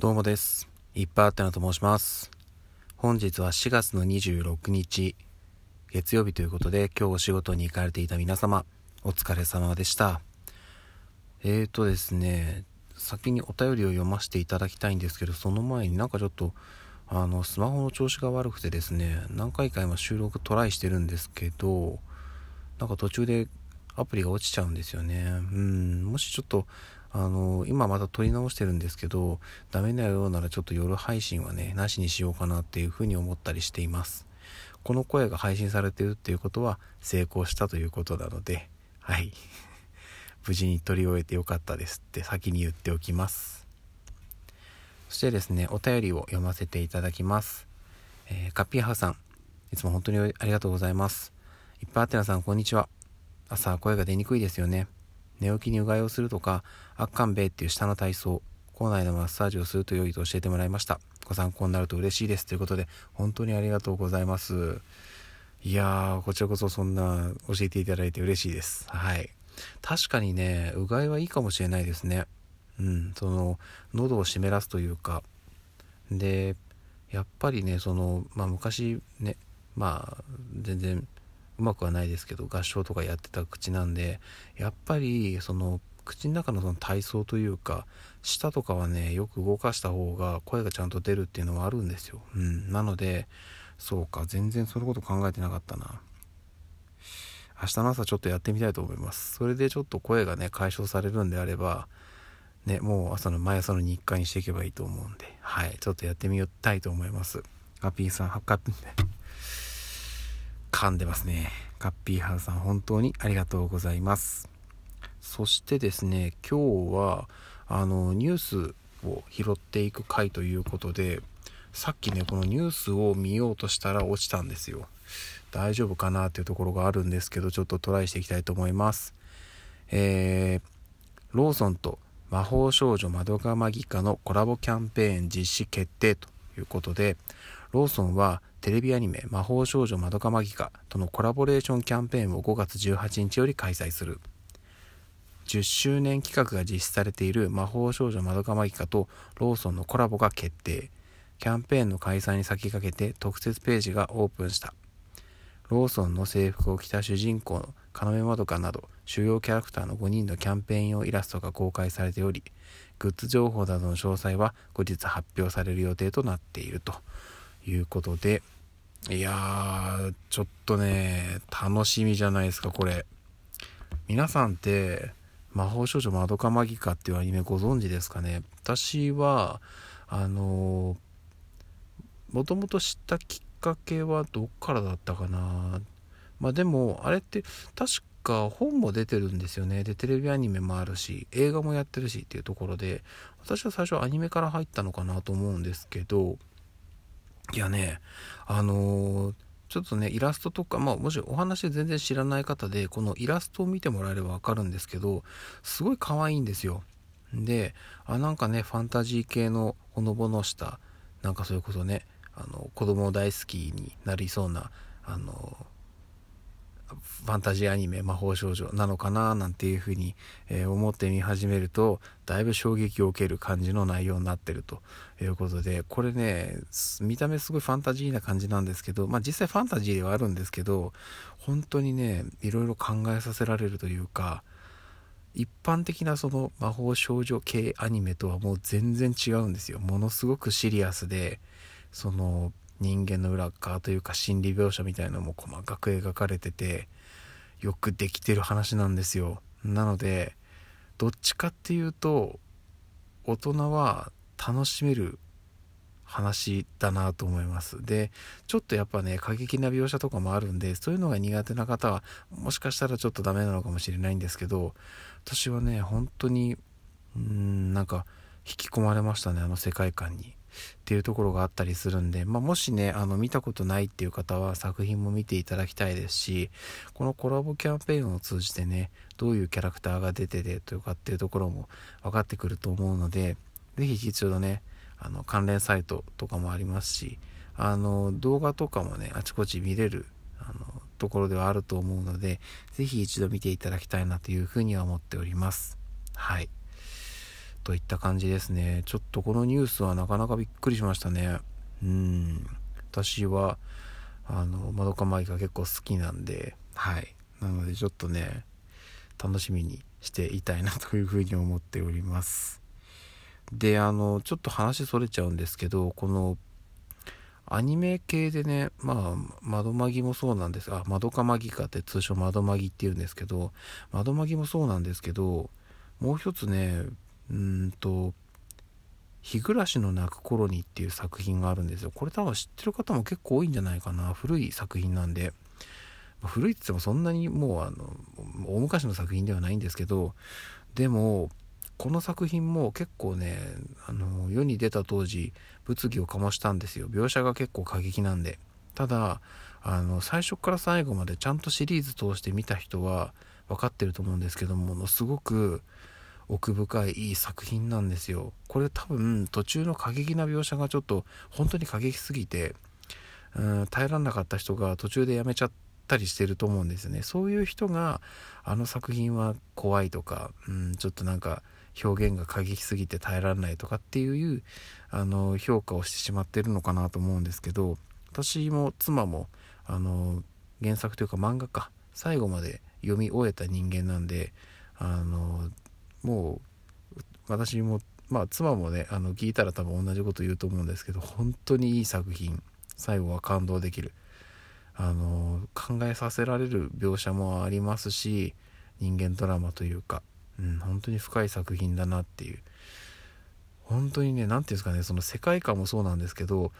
どうもです。いっぱいあってなと申します。本日は4月の26日、月曜日ということで、今日お仕事に行かれていた皆様、お疲れ様でした。えーとですね、先にお便りを読ませていただきたいんですけど、その前になんかちょっと、あの、スマホの調子が悪くてですね、何回か今収録トライしてるんですけど、なんか途中でアプリが落ちちゃうんですよね。うん、もしちょっと、あの、今また撮り直してるんですけど、ダメなようならちょっと夜配信はね、なしにしようかなっていうふうに思ったりしています。この声が配信されてるっていうことは成功したということなので、はい。無事に撮り終えてよかったですって先に言っておきます。そしてですね、お便りを読ませていただきます。えーカッピーハウさん、いつも本当にありがとうございます。いっぱいあてなさん、こんにちは。朝声が出にくいですよね。寝起きにうがいをするとか、アッカンベイっていう下の体操、口内のマッサージをすると良いと教えてもらいました。ご参考になると嬉しいです。ということで、本当にありがとうございます。いやー、こちらこそそんな教えていただいて嬉しいです。はい。確かにね、うがいはいいかもしれないですね。うん、その、喉を湿らすというか、で、やっぱりね、その、まあ昔ね、まあ、全然うまくはないですけど、合唱とかやってた口なんで、やっぱり、その、口の中のその体操というか、舌とかはね、よく動かした方が声がちゃんと出るっていうのはあるんですよ。うん。なので、そうか、全然そのこと考えてなかったな。明日の朝ちょっとやってみたいと思います。それでちょっと声がね、解消されるんであれば、ね、もう朝の毎朝の日課にしていけばいいと思うんで、はい、ちょっとやってみたいと思います。カッピーさん、はカッピー、噛んでますね。カッピーハウさん、本当にありがとうございます。そしてですね、今日は、あの、ニュースを拾っていく回ということで、さっきね、このニュースを見ようとしたら落ちたんですよ。大丈夫かなっていうところがあるんですけど、ちょっとトライしていきたいと思います。えー、ローソンと魔法少女まどかマギカのコラボキャンペーン実施決定ということで、ローソンはテレビアニメ魔法少女まどかマギカとのコラボレーションキャンペーンを5月18日より開催する。10周年企画が実施されている魔法少女まどかマギカとローソンのコラボが決定。キャンペーンの開催に先駆けて特設ページがオープンした。ローソンの制服を着た主人公の要まどかなど主要キャラクターの5人のキャンペーン用イラストが公開されておりグッズ情報などの詳細は後日発表される予定となっているということでいやーちょっとね楽しみじゃないですかこれ。皆さんって魔法少女まどかマギカっていうアニメご存知ですかね？私はあのもともと知ったきっかけはどっからだったかな？まあでもあれって確か本も出てるんですよね。でテレビアニメもあるし映画もやってるしっていうところで私は最初アニメから入ったのかなと思うんですけどいやねあのーちょっとねイラストとかまあもしお話全然知らない方でこのイラストを見てもらえればわかるんですけどすごい可愛いんですよ。であなんかねファンタジー系のほのぼのしたなんかそれこそねあの子供大好きになりそうなあのファンタジーアニメ魔法少女なのかななんていうふうに、え思って見始めるとだいぶ衝撃を受ける感じの内容になってるということでこれね見た目すごいファンタジーな感じなんですけどまあ実際ファンタジーではあるんですけど本当にねいろいろ考えさせられるというか一般的なその魔法少女系アニメとはもう全然違うんですよ。ものすごくシリアスでその人間の裏側というか心理描写みたいなのも細かく描かれててよくできてる話なんですよ。なのでどっちかっていうと大人は楽しめる話だなと思います。でちょっとやっぱね過激な描写とかもあるんでそういうのが苦手な方はもしかしたらちょっとダメなのかもしれないんですけど私はね本当にうんなんか引き込まれましたねあの世界観に。っていうところがあったりするんで、まあ、もしねあの見たことないっていう方は作品も見ていただきたいですしこのコラボキャンペーンを通じてねどういうキャラクターが出ててというかっていうところも分かってくると思うので是非一度ねあの関連サイトとかもありますしあの動画とかもねあちこち見れるあのところではあると思うので是非一度見ていただきたいなというふうには思っております。はい。といった感じですね。ちょっとこのニュースはなかなかびっくりしましたね。うん。私は、あの、まどかマギが結構好きなんで、はい。なのでちょっとね、楽しみにしていたいなというふうに思っております。で、あの、ちょっと話それちゃうんですけど、この、アニメ系でね、まあ、窓マギもそうなんです。あ、窓かマギかって通称窓マギって言うんですけど、窓マギもそうなんですけど、もう一つね、うんと、日暮らしの泣く頃にっていう作品があるんですよ。これ多分知ってる方も結構多いんじゃないかな。古い作品なんで。古いって言ってもそんなにもうあの、大昔の作品ではないんですけど、でも、この作品も結構ね、あの、世に出た当時、物議を醸したんですよ。描写が結構過激なんで。ただ、あの、最初から最後までちゃんとシリーズ通して見た人は分かってると思うんですけど、ものすごく奥深いいい作品なんですよ。これ多分途中の過激な描写がちょっと本当に過激すぎて、うん、耐えられなかった人が途中でやめちゃったりしてると思うんですよね。そういう人があの作品は怖いとか、うん、ちょっとなんか表現が過激すぎて耐えられないとかっていうあの評価をしてしまってるのかなと思うんですけど私も妻もあの原作というか漫画か最後まで読み終えた人間なんであのもう私もまあ妻もねあの聞いたら多分同じこと言うと思うんですけど本当にいい作品。最後は感動できる。あの考えさせられる描写もありますし人間ドラマというか。うん、本当に深い作品だなっていう。本当にね何て言うんですかねその世界観もそうなんですけど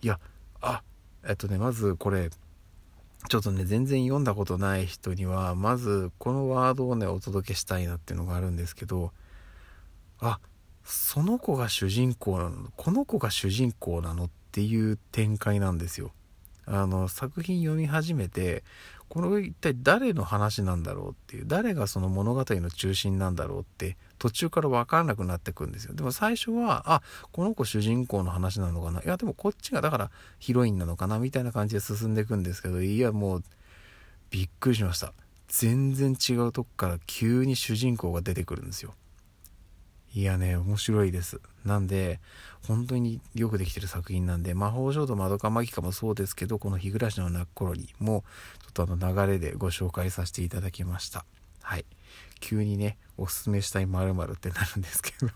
いやあえっとねまずこれちょっとね全然読んだことない人にはまずこのワードをねお届けしたいなっていうのがあるんですけどあその子が主人公なのこの子が主人公なのっていう展開なんですよ。あの作品読み始めてこれ一体誰の話なんだろうっていう誰がその物語の中心なんだろうって途中から分からなくなってくんですよ。でも最初はあこの子主人公の話なのかな。いやでもこっちがだからヒロインなのかなみたいな感じで進んでいくんですけどいやもうびっくりしました。全然違うとこから急に主人公が出てくるんですよ。いやね、面白いです。なんで、本当によくできてる作品なんで、魔法少女まどかマギカもそうですけど、この日暮らしの泣く頃にも、ちょっとの流れでご紹介させていただきました。はい。急にね、おすすめしたい〇〇ってなるんですけど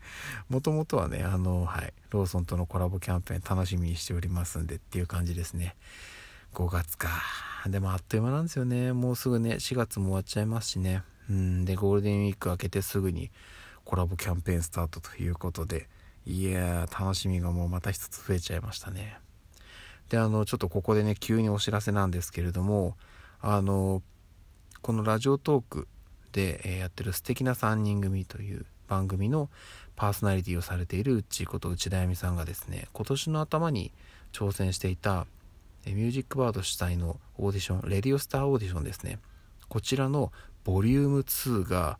もともとはね、あの、はい、ローソンとのコラボキャンペーン楽しみにしておりますんでっていう感じですね。5月か。でもあっという間なんですよね。もうすぐね、4月も終わっちゃいますしね。うん、で、ゴールデンウィーク明けてすぐに、コラボキャンペーンスタートということで、いやー、楽しみがもうまた一つ増えちゃいましたね。で、あの、ちょっとここでね、急にお知らせなんですけれども、あの、このラジオトークで、えやってる素敵な3人組という番組のパーソナリティをされているうちこと内田亜美さんがですね、今年の頭に挑戦していた、ミュージックバード主催のオーディション、レディオスターオーディションですね。こちらのボリューム2が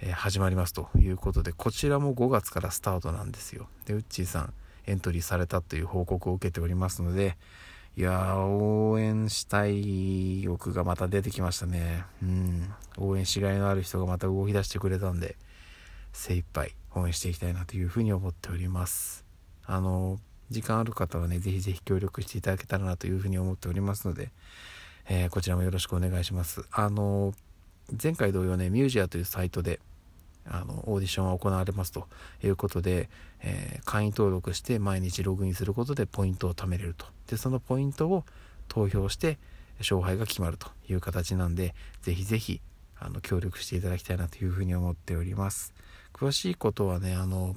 え、始まりますということで、こちらも5月からスタートなんですよ。で、ウッチーさん、エントリーされたという報告を受けておりますので、いや、応援したい欲がまた出てきましたね。うん。応援しがいのある人がまた動き出してくれたんで、精一杯応援していきたいなというふうに思っております。あの、時間ある方はね、ぜひぜひ協力していただけたらなというふうに思っておりますので、えー、こちらもよろしくお願いします。あの、前回同様ね、ミュージアというサイトで、あの、オーディションは行われますということで、えー、会員登録して毎日ログインすることでポイントを貯めれると。で、そのポイントを投票して勝敗が決まるという形なんで、ぜひぜひ、あの、協力していただきたいなというふうに思っております。詳しいことはね、あの、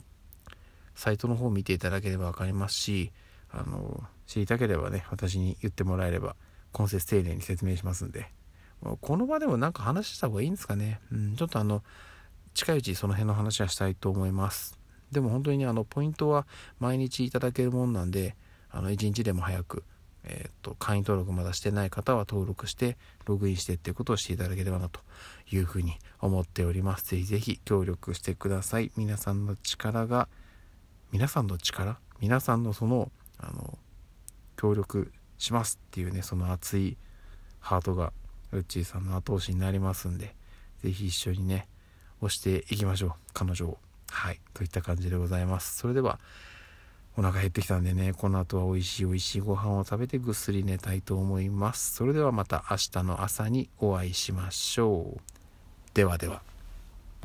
サイトの方を見ていただければわかりますし、あの、知りたければね、私に言ってもらえれば、今節丁寧に説明しますんで、この場でもなんか話した方がいいんですかね。うん、ちょっとあの、近いうちその辺の話はしたいと思います。でも本当にね、あの、ポイントは毎日いただけるもんなんで、あの、1日でも早く、えっ、と、会員登録まだしてない方は登録して、ログインしてっていうことをしていただければなというふうに思っております。ぜひぜひ協力してください。皆さんの力が、皆さんの力？皆さんのその、あの、協力しますっていうね、その熱いハートがウッチーさんの後押しになりますんで、ぜひ一緒にね、押していきましょう、彼女を。はい。といった感じでございます。それではお腹減ってきたんでねこの後は美味しい美味しいご飯を食べてぐっすり寝たいと思います。それではまた明日の朝にお会いしましょう。ではでは。